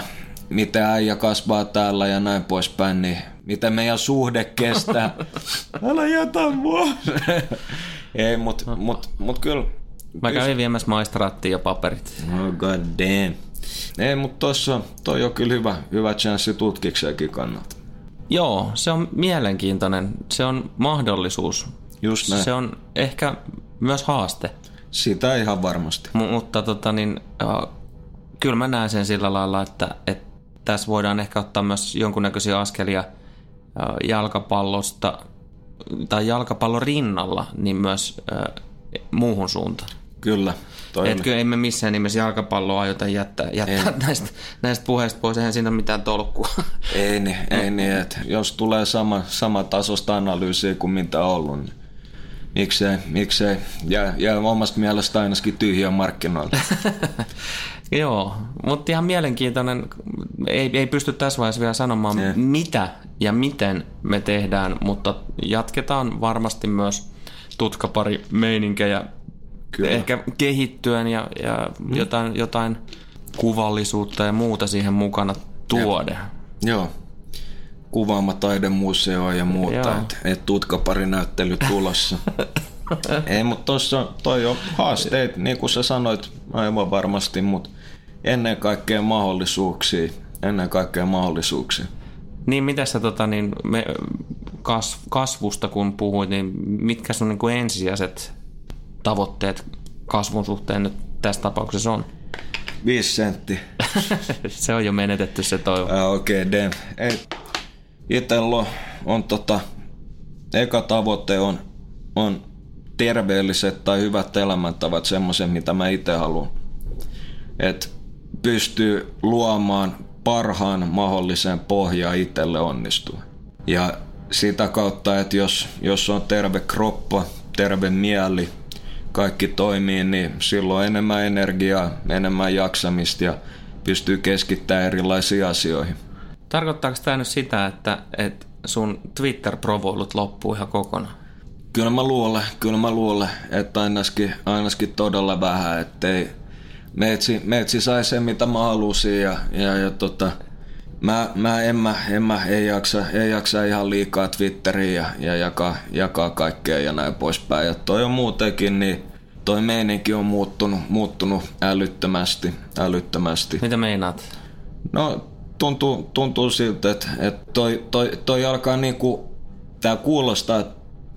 miten äijä kasvaa täällä ja näin poispäin, niin miten meidän suhde kestää. Älä jätä mua. Ei, mut, mut, mut kyllä. Mä kävin viemässä maistraattiin ja paperit. Oh god damn. Ei, mutta tossa toi on kyllä hyvä, hyvä chanssi tutkikseenkin kannalta. Joo, se on mielenkiintoinen. Se on mahdollisuus. Just näin. Se on ehkä myös haaste. Sitä ihan varmasti. M- mutta tota niin, äh, kyllä mä näen sen sillä lailla, että, että tässä voidaan ehkä ottaa myös jonkunnäköisiä askelia äh, jalkapallosta tai jalkapallon rinnalla, niin myös äh, muuhun suuntaan. Kyllä. Toi Et kyllä emme missään nimessä jalkapalloa aiota jättää, jättää näistä, näistä puheista pois, eihän siinä ole mitään tolkkua. Ei niin, ei niin että jos tulee sama, sama tasosta analyysiä kuin mitä on ollut, niin miksei, miksei jää, jää omasta mielestä ainakin tyhjiä markkinoilta. Joo, mutta ihan mielenkiintoinen. Ei, ei pysty tässä vaiheessa vielä sanomaan, Ei. mitä ja miten me tehdään, mutta jatketaan varmasti myös tutkapari meininkejä Kyllä. ehkä kehittyen ja, ja mm. jotain, jotain kuvallisuutta ja muuta siihen mukana tuoden. Joo. Kuvaamataidemmuseo ja muuta, Joo. että et tutkaparinäyttely tulossa. Ei, mutta tuossa toi on haasteet, niin kuin sä sanoit aivan varmasti, mutta ennen kaikkea mahdollisuuksia. Ennen kaikkea mahdollisuuksia. Niin mitä sä tota, niin me, kas, kasvusta kun puhuit, niin mitkä sun niin kuin ensisijaiset tavoitteet kasvun suhteen nyt tässä tapauksessa on? Viisi sentti. se on jo menetetty se toivo. Ah, Okei, okay, damn. Ei. Itellä on, on tota, eka tavoite on, on terveelliset tai hyvät elämäntavat, semmoisen, mitä mä itse haluan. Että pystyy luomaan parhaan mahdollisen pohjaa itselle onnistua. Ja sitä kautta, että jos, jos on terve kroppa, terve mieli, kaikki toimii, niin silloin enemmän energiaa, enemmän jaksamista ja pystyy keskittämään erilaisiin asioihin. Tarkoittaako tämä nyt sitä, että, että sun Twitter-provoilut loppuu ihan kokonaan? Kyllä mä luulen, kyllä mä luulen, että ainakin, ainakin todella vähän, ettei meitsi, meitsi sai sen mitä mä halusin ja, ja, ja tota, mä, mä, en, mä, en mä ei, jaksa, ei jaksa ihan liikaa Twitteriin ja, ja jakaa, jakaa kaikkea ja näin poispäin. Ja toi on muutenkin, niin toi meininki on muuttunut, muuttunut älyttömästi, älyttömästi. Mitä meinaat? No tuntuu, tuntuu siltä, että, että toi, toi, toi alkaa niinku, tää kuulostaa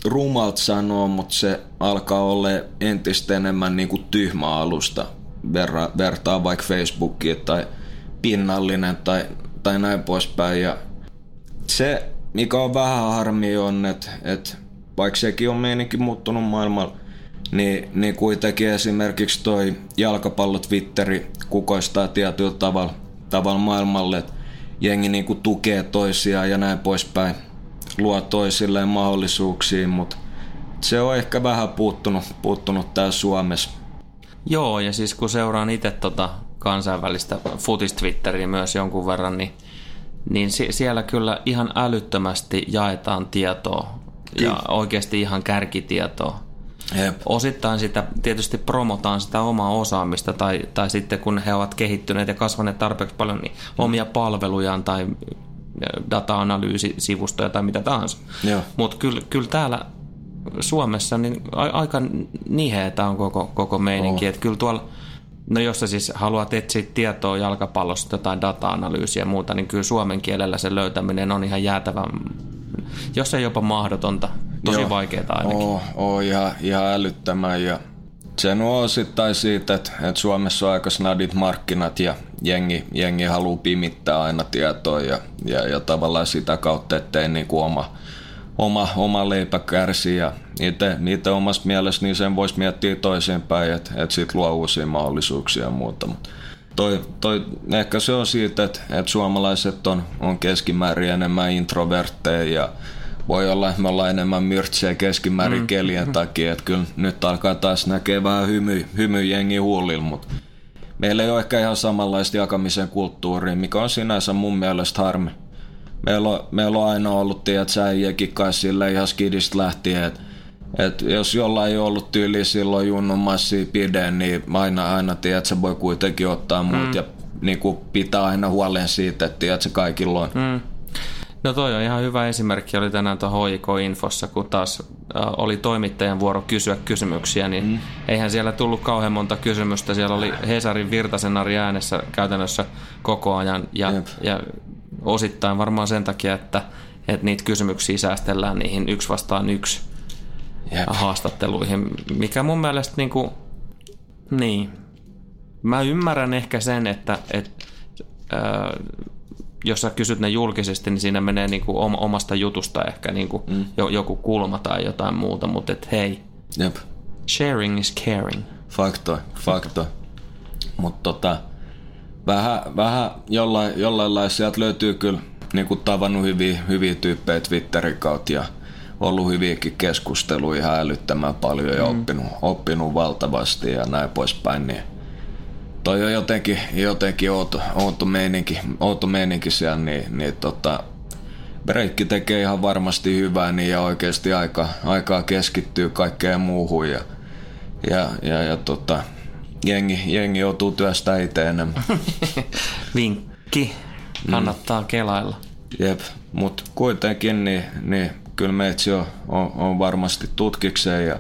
rumalta sanoa, mutta se alkaa olla entistä enemmän niinku tyhmä alusta verra, vertaa vaikka Facebookiin tai pinnallinen tai, tai näin poispäin. Ja se, mikä on vähän harmi on, että, että vaikka sekin on meininkin muuttunut maailmalla, niin, niin kuitenkin esimerkiksi toi jalkapallo Twitteri kukoistaa tietyllä tavalla, tavalla maailmalle, että jengi niinku tukee toisiaan ja näin poispäin, luo toisilleen mahdollisuuksia, mutta se on ehkä vähän puuttunut, puuttunut täällä Suomessa. Joo, ja siis kun seuraan itse tota kansainvälistä futis-Twitteriä myös jonkun verran, niin, niin si- siellä kyllä ihan älyttömästi jaetaan tietoa. Ja oikeasti ihan kärkitietoa. Jep. Osittain sitä tietysti promotaan sitä omaa osaamista tai, tai sitten kun he ovat kehittyneet ja kasvaneet tarpeeksi paljon niin omia palvelujaan tai data-analyysisivustoja tai mitä tahansa. Mutta kyllä, kyllä täällä Suomessa niin aika niheetä on koko, koko meininki. Oo. Että kyllä tuolla, no jos sä siis haluat etsiä tietoa jalkapallosta tai data-analyysiä ja muuta, niin kyllä suomen kielellä sen löytäminen on ihan jäätävän, jos ei jopa mahdotonta, tosi Joo. vaikeaa ainakin. Oo, oo ihan, ihan älyttömän ja se on osittain siitä, että, että Suomessa on aika snadit markkinat ja jengi, jengi haluaa pimittää aina tietoa ja, ja, ja tavallaan sitä kautta, ettei niinku oma, oma, oma leipä kärsi ja itse, itse omasta mielestä niin sen voisi miettiä toisinpäin, että, että sit luo uusia mahdollisuuksia ja muuta. Mut toi, toi, ehkä se on siitä, että, että suomalaiset on, on keskimäärin enemmän introvertteja ja voi olla, että me ollaan enemmän myrtsiä keskimäärin mm. kelien takia, että kyllä nyt alkaa taas näkee vähän hymy, hymy jengi huulilla, mutta meillä ei ole ehkä ihan samanlaista jakamisen kulttuuria, mikä on sinänsä mun mielestä harmi. Meillä on, meillä on aina ollut, tiedät sä äijäkin kai sille ihan skidistä lähtien, että et jos jollain ei ollut tyyli silloin junnun massia pide, niin aina, aina tiedät, sä voi kuitenkin ottaa muut mm. ja niin kuin pitää aina huolen siitä, että tiedät, kaikilla on. Mm. No toi on ihan hyvä esimerkki, oli tänään tuohon HIK-infossa, kun taas äh, oli toimittajan vuoro kysyä kysymyksiä, niin mm. eihän siellä tullut kauhean monta kysymystä. Siellä oli Hesarin Virtasen Ari äänessä käytännössä koko ajan ja, Jep. ja osittain varmaan sen takia, että että niitä kysymyksiä säästellään niihin yksi vastaan yksi Jep. haastatteluihin, mikä mun mielestä niinku, niin, mä ymmärrän ehkä sen, että et, ää, jos sä kysyt ne julkisesti, niin siinä menee niinku omasta jutusta ehkä niinku mm. joku kulma tai jotain muuta, mutta et hei, Jep. sharing is caring. Fakto, fakto. Mutta tota, vähän, vähän jollain, jollain lailla sieltä löytyy kyllä niinku tavannut hyviä, hyviä tyyppejä Twitterin kautta ja ollut hyviäkin keskusteluja ihan älyttömän paljon ja mm. oppinut, oppinut valtavasti ja näin poispäin. Niin toi on jotenkin, jotenkin outo, outo, meininki, outo meininki siellä, niin, niin tota, breikki tekee ihan varmasti hyvää niin ja oikeasti aika, aikaa keskittyy kaikkeen muuhun ja, ja, ja, ja tota, jengi, jengi joutuu työstä itse enemmän. Vinkki. Kannattaa mm. kelailla. Jep, mutta kuitenkin niin, niin kyllä meitsi on, on, on, varmasti tutkikseen ja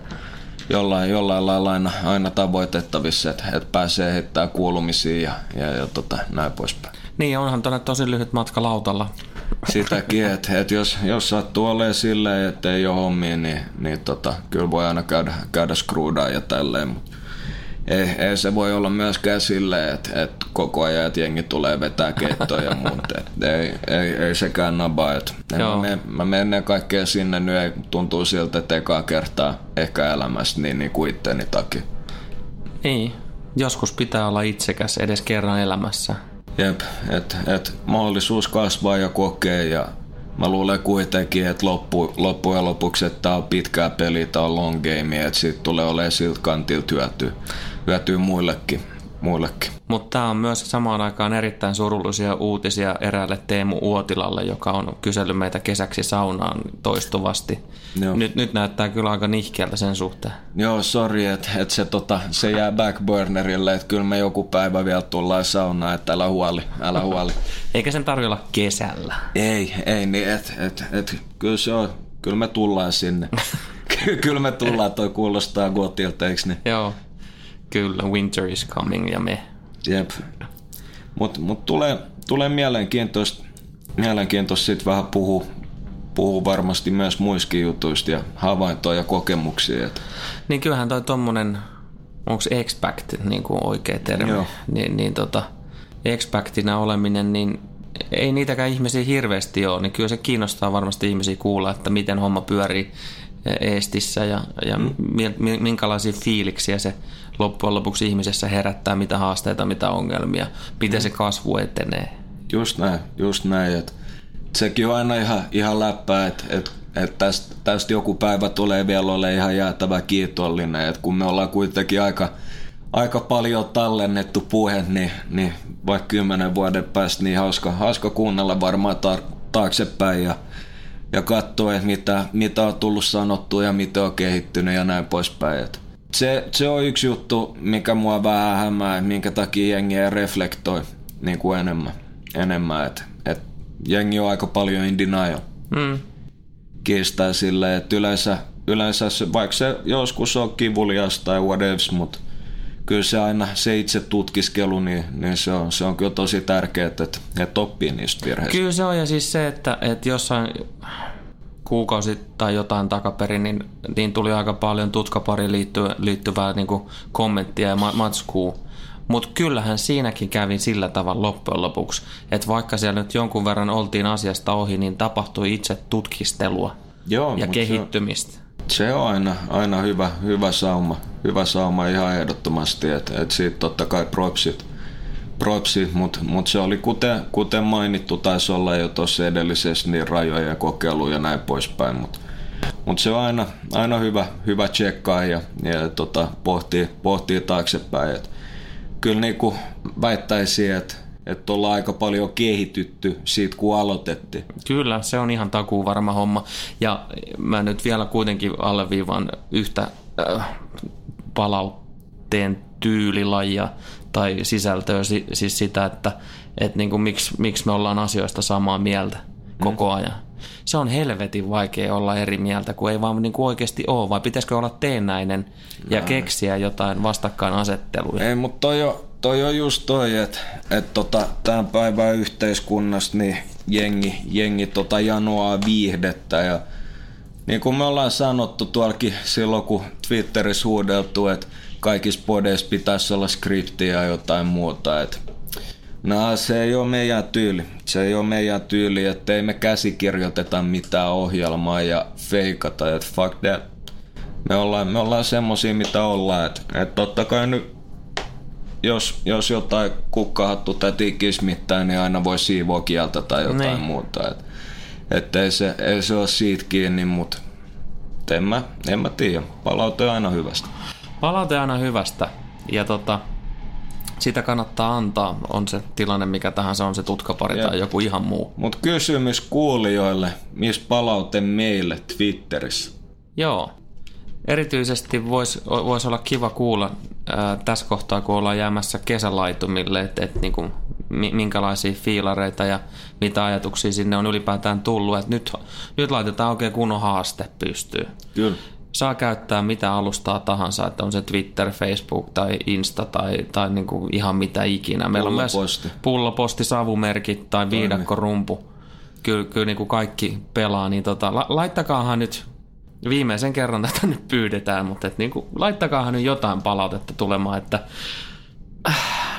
jollain, jollain lailla aina, aina tavoitettavissa, että, että pääsee heittämään kuulumisiin ja, ja, ja tota, näin poispäin. Niin, onhan tuonne tosi lyhyt matka lautalla. Sitäkin, että, että jos, jos sattuu olemaan silleen, että ei ole hommia, niin, niin tota, kyllä voi aina käydä, käydä skruudaa ja tälleen, mutta ei, ei, se voi olla myöskään silleen, että, että koko ajan että jengi tulee vetää keittoja ja muuta. Ei, ei, ei sekään naba. Että mä, menen, mä menen kaikkeen sinne nyt ei tuntuu siltä, että ekaa kertaa ehkä elämässä niin, niin kuin itteni takia. Niin, joskus pitää olla itsekäs edes kerran elämässä. Jep, että et mahdollisuus kasvaa ja kokea ja mä luulen kuitenkin, että loppu, loppujen lopuksi, että tää on pitkää peliä, tää on long game, että siitä tulee olemaan siltä kantilta hyötyä, hyötyä muillekin. muillekin. Mutta tämä on myös samaan aikaan erittäin surullisia uutisia eräälle Teemu Uotilalle, joka on kysellyt meitä kesäksi saunaan toistuvasti. Joo. Nyt, nyt näyttää kyllä aika nihkeältä sen suhteen. Joo, sori, että et se, tota, se jää backburnerille, että kyllä me joku päivä vielä tullaan saunaan, että älä huoli, älä huoli. Eikä sen tarvitse olla kesällä. Ei, ei, niin et, et, et, kyllä se on, kyllä me tullaan sinne. kyllä me tullaan, toi kuulostaa gotilta, eikö niin? Joo, kyllä, winter is coming ja me. Jep. Mutta mut tulee, tulee mielenkiintoista, mielenkiintoista sit vähän puhua puhuu varmasti myös muiskin jutuista ja havaintoja ja kokemuksia. Että. Niin kyllähän toi tommonen, onko expect niin kuin oikea termi, Joo. niin, niin tota, expectinä oleminen, niin ei niitäkään ihmisiä hirveästi ole, niin kyllä se kiinnostaa varmasti ihmisiä kuulla, että miten homma pyörii Eestissä ja, ja mm. minkälaisia fiiliksiä se loppujen lopuksi ihmisessä herättää, mitä haasteita, mitä ongelmia, miten mm. se kasvu etenee. Just näin, just näin. Että sekin on aina ihan, ihan läppää, että et, et tästä, tästä joku päivä tulee vielä ole ihan jäätävä kiitollinen, että kun me ollaan kuitenkin aika, aika paljon tallennettu puhe, niin, niin vaikka kymmenen vuoden päästä, niin hauska, hauska kuunnella varmaan tar- taaksepäin ja, ja katsoa, että mitä, mitä on tullut sanottua ja mitä on kehittynyt ja näin poispäin. Et se, se on yksi juttu, mikä mua vähän hämää, minkä takia jengi ei reflektoi niin kuin enemmän. enemmän että jengi on aika paljon in denial. Mm. Kiistää silleen, että yleensä, yleensä se, vaikka se joskus on kivulias tai whatevs, mutta kyllä se aina se itse tutkiskelu, niin, niin se, on, se on kyllä tosi tärkeää, että, että oppii niistä virheistä. Kyllä se on, ja siis se, että, että jossain kuukausi tai jotain takaperin, niin, niin tuli aika paljon tutkapariin liittyvää, liittyvää niin kommenttia ja matskua mutta kyllähän siinäkin kävi sillä tavalla loppujen lopuksi, että vaikka siellä nyt jonkun verran oltiin asiasta ohi, niin tapahtui itse tutkistelua Joo, ja kehittymistä. Se on, se on aina, aina hyvä, hyvä sauma, hyvä sauma ihan ehdottomasti, että et siitä totta kai propsit, propsit mutta mut se oli kuten, kuten mainittu, taisi olla jo tuossa edellisessä niin rajoja ja kokeiluja ja näin poispäin, mutta mut se on aina, aina hyvä, hyvä tsekkaa ja, ja tota, pohtii, pohtii taaksepäin, että kyllä niin kuin väittäisin, että että ollaan aika paljon kehitytty siitä, kun aloitettiin. Kyllä, se on ihan takuu varma homma. Ja mä nyt vielä kuitenkin alleviivaan yhtä äh, palautteen tyylilajia tai sisältöä, siis sitä, että et niin kuin miksi, miksi me ollaan asioista samaa mieltä koko mm. ajan. Se on helvetin vaikea olla eri mieltä, kun ei vaan niin kuin oikeasti ole, vai pitäisikö olla teennäinen ja no. keksiä jotain vastakkainasetteluja? Ei, mutta toi on, toi on just toi, että et tota, tämän päivän yhteiskunnassa niin jengi, jengi tota janoaa viihdettä ja niin kuin me ollaan sanottu tuollakin silloin, kun Twitterissä huudeltu, että kaikissa podeissa pitäisi olla skriptiä ja jotain muuta. Että No se ei ole meidän tyyli. Se ei ole meidän tyyli, että ei me käsikirjoiteta mitään ohjelmaa ja feikata, että fuck that. Me ollaan, me ollaan semmosia mitä ollaan, että, että totta kai nyt jos, jos jotain kukkahattu tai tikismittää, niin aina voi siivoa kieltä tai jotain niin. muuta. Et, että ei se, ei se ole siitä kiinni, mutta en mä, en mä tiedä. Palaute aina hyvästä. Palaute aina hyvästä. Ja tota, sitä kannattaa antaa, on se tilanne mikä tahansa, on se tutkapari Jep. tai joku ihan muu. Mutta kysymys kuulijoille, missä palaute meille Twitterissä? Joo, erityisesti voisi vois olla kiva kuulla ää, tässä kohtaa, kun ollaan jäämässä kesälaitumille, että et, niinku, minkälaisia fiilareita ja mitä ajatuksia sinne on ylipäätään tullut. Et nyt, nyt laitetaan oikein kunnon haaste pystyyn. Kyllä saa käyttää mitä alustaa tahansa, että on se Twitter, Facebook tai Insta tai, tai niin kuin ihan mitä ikinä. Meillä on myös pulloposti, savumerkit tai viidakkorumpu. Kyllä, kyllä niin kuin kaikki pelaa, niin tota, la, laittakaahan nyt viimeisen kerran tätä nyt pyydetään, mutta et niin kuin, laittakaahan nyt jotain palautetta tulemaan, että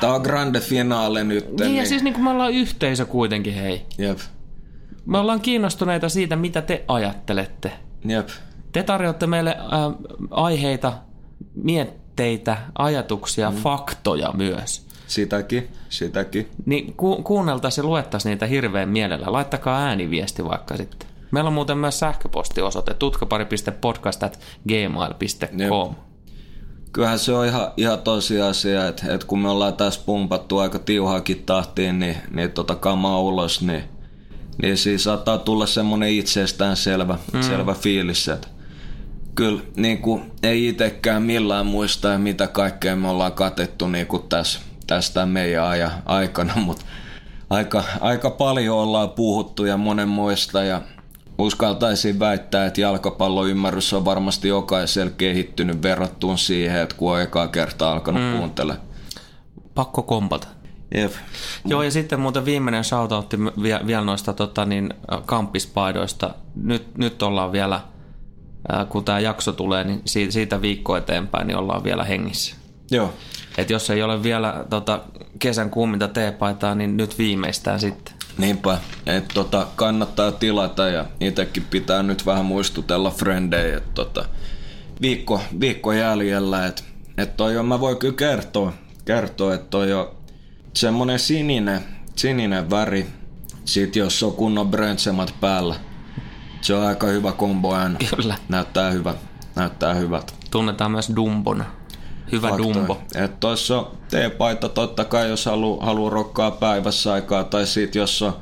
Tämä on grande finale nyt. Niin, niin. ja siis niin kuin me ollaan yhteisö kuitenkin, hei. Jep. Me ollaan kiinnostuneita siitä, mitä te ajattelette. Jep. Te tarjoatte meille äh, aiheita, mietteitä, ajatuksia, mm. faktoja myös. Sitäkin, sitäkin. Niin ku, kuunneltaisiin ja luettaisiin niitä hirveän mielellä. Laittakaa ääniviesti vaikka sitten. Meillä on muuten myös sähköpostiosoite tutkapari.podcast.gmail.com. Kyllähän se on ihan, ihan tosiasia, että, että kun me ollaan tässä pumpattu aika tiuhaakin tahtiin, niin, niin tota kamaa ulos, niin, niin siis saattaa tulla semmoinen itsestään selvä, mm. selvä fiilis, että kyllä niin kuin, ei itsekään millään muista, mitä kaikkea me ollaan katettu niin kuin tässä, tästä meidän ajan aikana, mutta aika, aika paljon ollaan puhuttu ja monen muista ja uskaltaisin väittää, että jalkapalloymmärrys on varmasti jokaisella kehittynyt verrattuun siihen, että kun on ekaa kertaa alkanut mm. kuuntelemaan. Pakko kompata. Jep. Joo, ja sitten muuten viimeinen shoutoutti vielä noista tota, niin, kamppispaidoista. Nyt, nyt ollaan vielä – kun tämä jakso tulee, niin siitä viikko eteenpäin niin ollaan vielä hengissä. Joo. Et jos ei ole vielä tota, kesän kuuminta teepaitaa, niin nyt viimeistään sitten. Niinpä, että tota, kannattaa tilata ja itsekin pitää nyt vähän muistutella frendejä, että tota, viikko, viikko jäljellä, että et toi on, mä voin kyllä kertoa, kertoa että toi on semmonen sininen, sininen väri, sit jos on kunnon bröntsemat päällä – se on aika hyvä kombo ääni. Kyllä. Näyttää hyvä. Näyttää hyvät. Tunnetaan myös Dumbona. Hyvä Fakto. Dumbo. Että tuossa teepaita totta kai, jos haluaa halu rokkaa päivässä aikaa, tai sit jos on,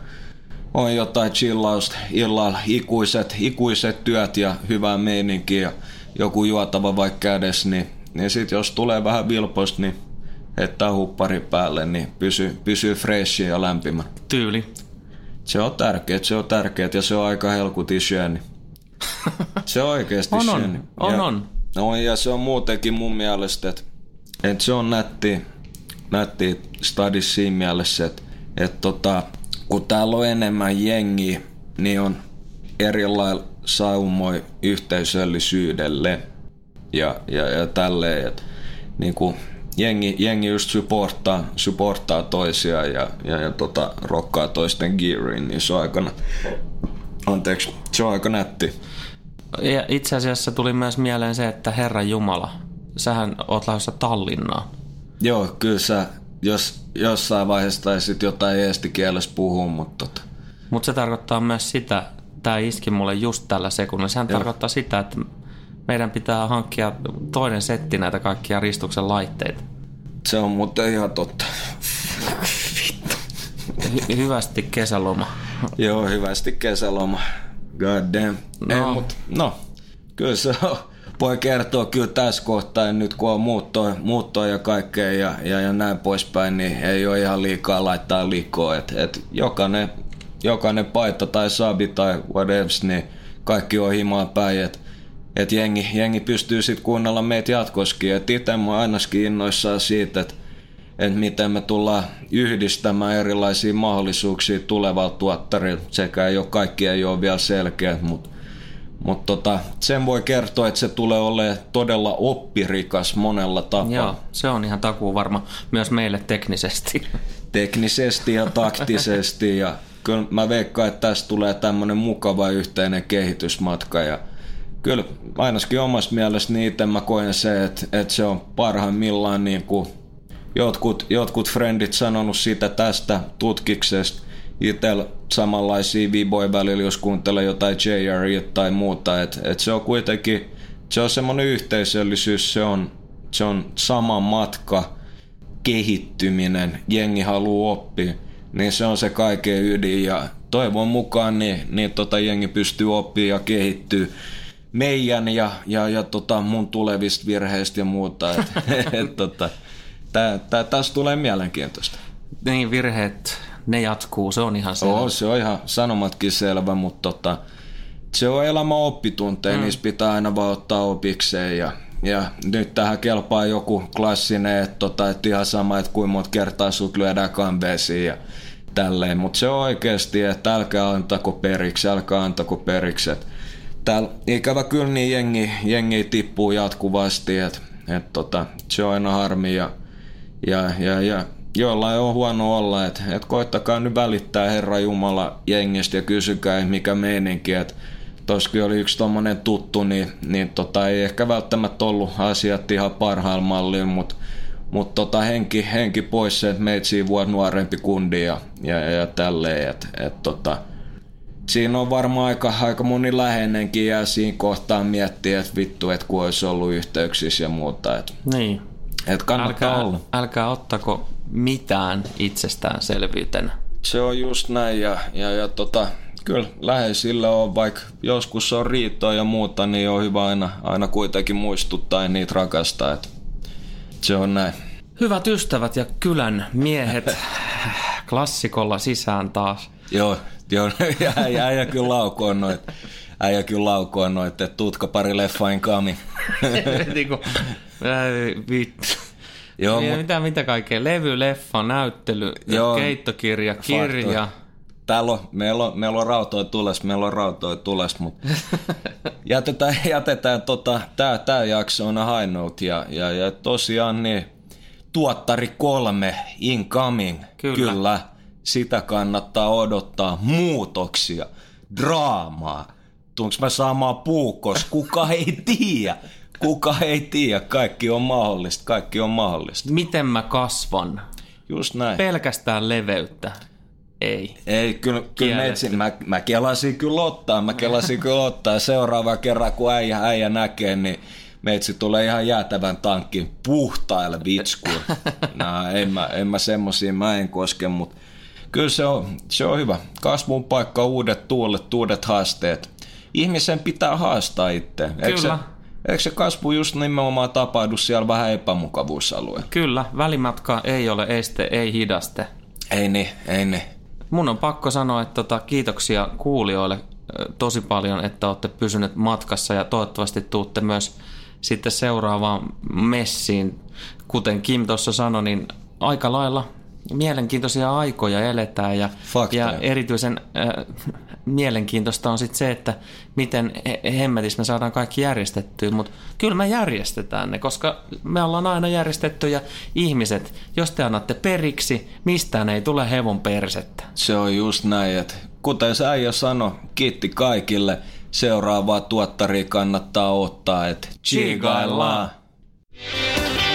on jotain chillausta illalla, ikuiset, ikuiset työt ja hyvää meininkiä ja joku juotava vaikka kädessä, niin, niin sit jos tulee vähän vilpoista, niin heittää huppari päälle, niin pysyy, pysyy freshi ja lämpimä. Tyyli. Se on tärkeä, se on tärkeä ja se on aika helkutin syöni. Se on oikeasti on. On, on, on. No ja se on muutenkin mun mielestä, että, että se on nätti, nätti stadis siinä mielessä, että, että tota, kun täällä on enemmän jengiä, niin on erilailla saumoi yhteisöllisyydelle ja, ja, ja tälleen, että niin kuin jengi, jengi just supporttaa, supporttaa toisia ja, ja, ja tota, rokkaa toisten geariin, niin se on aika, anteeksi, se on aika nätti. Ja itse asiassa tuli myös mieleen se, että Herra Jumala, sähän oot lähdössä Tallinnaan. Joo, kyllä sä, jos jossain vaiheessa taisit jotain kielessä puhua, mutta tota. Mutta se tarkoittaa myös sitä, tämä iski mulle just tällä sekunnilla, sehän Joo. tarkoittaa sitä, että meidän pitää hankkia toinen setti näitä kaikkia ristuksen laitteita. Se on muuten ihan totta. Vittu. Hy- hyvästi kesäloma. Joo, hyvästi kesäloma. God damn. No. Ei, mut, no, kyllä se on. Voi kertoa kyllä tässä kohtaa, nyt kun on muuttoa, muuttoa ja kaikkea ja, ja, ja näin poispäin, niin ei ole ihan liikaa laittaa likoa. Et, et jokainen, jokainen paita tai sabi tai whatever, niin kaikki on himaan päin. Et että jengi, jengi pystyy sitten kuunnella meitä jatkoskin. Että itse mä ainakin innoissaan siitä, että että miten me tullaan yhdistämään erilaisia mahdollisuuksia tulevalla tuottarilla. Sekä ei ole, kaikki ei ole vielä selkeät, mutta mutta tota, sen voi kertoa, että se tulee olemaan todella oppirikas monella tapaa. Joo, se on ihan takuu varma myös meille teknisesti. Teknisesti ja taktisesti ja kyllä mä veikkaan, että tästä tulee tämmöinen mukava yhteinen kehitysmatka ja kyllä ainakin omassa mielestä niitä mä koen se, että, että se on parhaimmillaan niin kuin jotkut, jotkut frendit sanonut sitä tästä tutkiksesta, itsellä samanlaisia viboja välillä, jos kuuntelee jotain JRE tai muuta, että et se on kuitenkin, se on semmoinen yhteisöllisyys, se on, se on sama matka, kehittyminen, jengi haluaa oppia, niin se on se kaiken ydin. Ja toivon mukaan niin, niin tota jengi pystyy oppimaan ja kehittyy meidän ja, ja, ja tota mun tulevista virheistä ja muuta. Et, et, tota, tää, tää, tästä tulee mielenkiintoista. Niin, virheet ne jatkuu, se on ihan selvä. Oo, se on ihan sanomatkin selvä, mutta tota, se on elämä oppitunteja, mm. niissä pitää aina vaan ottaa opikseen ja, ja nyt tähän kelpaa joku klassinen, että tota, et ihan sama, että kuinka monta kertaa sut lyödään kambeesiin ja tälleen, mutta se on oikeasti, että älkää antako periksi, älkää antako periksi, että täällä. Ikävä kyllä niin jengi, jengi tippuu jatkuvasti, että et tota, se on aina harmi ja, ja, ja, ja jollain on huono olla, että et koittakaa nyt välittää Herra Jumala jengistä ja kysykää mikä meininki, että toskin oli yksi tommonen tuttu, niin, niin tota, ei ehkä välttämättä ollut asiat ihan parhaalla mallilla, mutta mut tota, henki, henki pois se, että meitä siinä vuosi nuorempi kundi ja, ja, ja tälleen, että et, tota, siinä on varmaan aika, aika moni läheinenkin ja siinä kohtaa miettiä, että vittu, että kun olisi ollut yhteyksissä ja muuta. Että, niin. Että kannattaa älkää, olla. älkää ottako mitään itsestäänselvyytenä. Se on just näin ja, ja, ja tota, kyllä läheisillä on, vaikka joskus on riitoa ja muuta, niin on hyvä aina, aina kuitenkin muistuttaa ja niitä rakastaa. Että se on näin. Hyvät ystävät ja kylän miehet, klassikolla sisään taas. Joo, joo äijä, äijä kyllä laukoon noit. Äijä kyllä laukoon noit, että tutka pari leffain kami. niinku, äh, vittu. Joo, Mitä, mut- mitä, mitä kaikkea? Levy, leffa, näyttely, Joo. keittokirja, kirja. Täällä on, meillä on, meillä on rautoja tules, meillä on rautoja tules, mutta jätetään, jätetään tota, tää, tää jakso on a high note ja, ja, ja tosiaan niin, tuottari kolme, incoming, Kyllä. kyllä, sitä kannattaa odottaa, muutoksia, draamaa, tuunko mä saamaan puukos, kuka ei tiedä, kuka ei tiedä, kaikki on mahdollista, kaikki on mahdollista, Miten mä kasvan? just näin. Pelkästään leveyttä. Ei. Ei, kyllä, kyllä meitsi, mä, mä kelasin kyllä ottaa, mä kelasin kyllä ottaa. Seuraava kerran, kun äijä, äijä näkee, niin meitsi tulee ihan jäätävän tankkin puhtaille vitskuun. No, en mä, en mä semmosiin, mä en koske, mutta kyllä se on, se on hyvä. Kasvun paikka, uudet tuulet, uudet haasteet. Ihmisen pitää haastaa itse. Eikö se, Kyllä. eikö se kasvu just nimenomaan tapahdu siellä vähän epämukavuusalueella? Kyllä, välimatka ei ole este, ei hidaste. Ei niin, ei niin. Mun on pakko sanoa, että tota, kiitoksia kuulijoille tosi paljon, että olette pysyneet matkassa ja toivottavasti tuutte myös sitten seuraavaan messiin. Kuten Kim tuossa sanoi, niin aika lailla mielenkiintoisia aikoja eletään ja, ja erityisen äh, mielenkiintoista on sitten se, että miten he- hemmetissä me saadaan kaikki järjestettyä, mutta kyllä me järjestetään ne, koska me ollaan aina järjestetty ja ihmiset, jos te annatte periksi, mistään ei tule hevon persettä. Se on just näin, että kuten sä äijä sano, kiitti kaikille. Seuraavaa tuottaria kannattaa ottaa, että Tsiigaillaan. tsiigaillaan.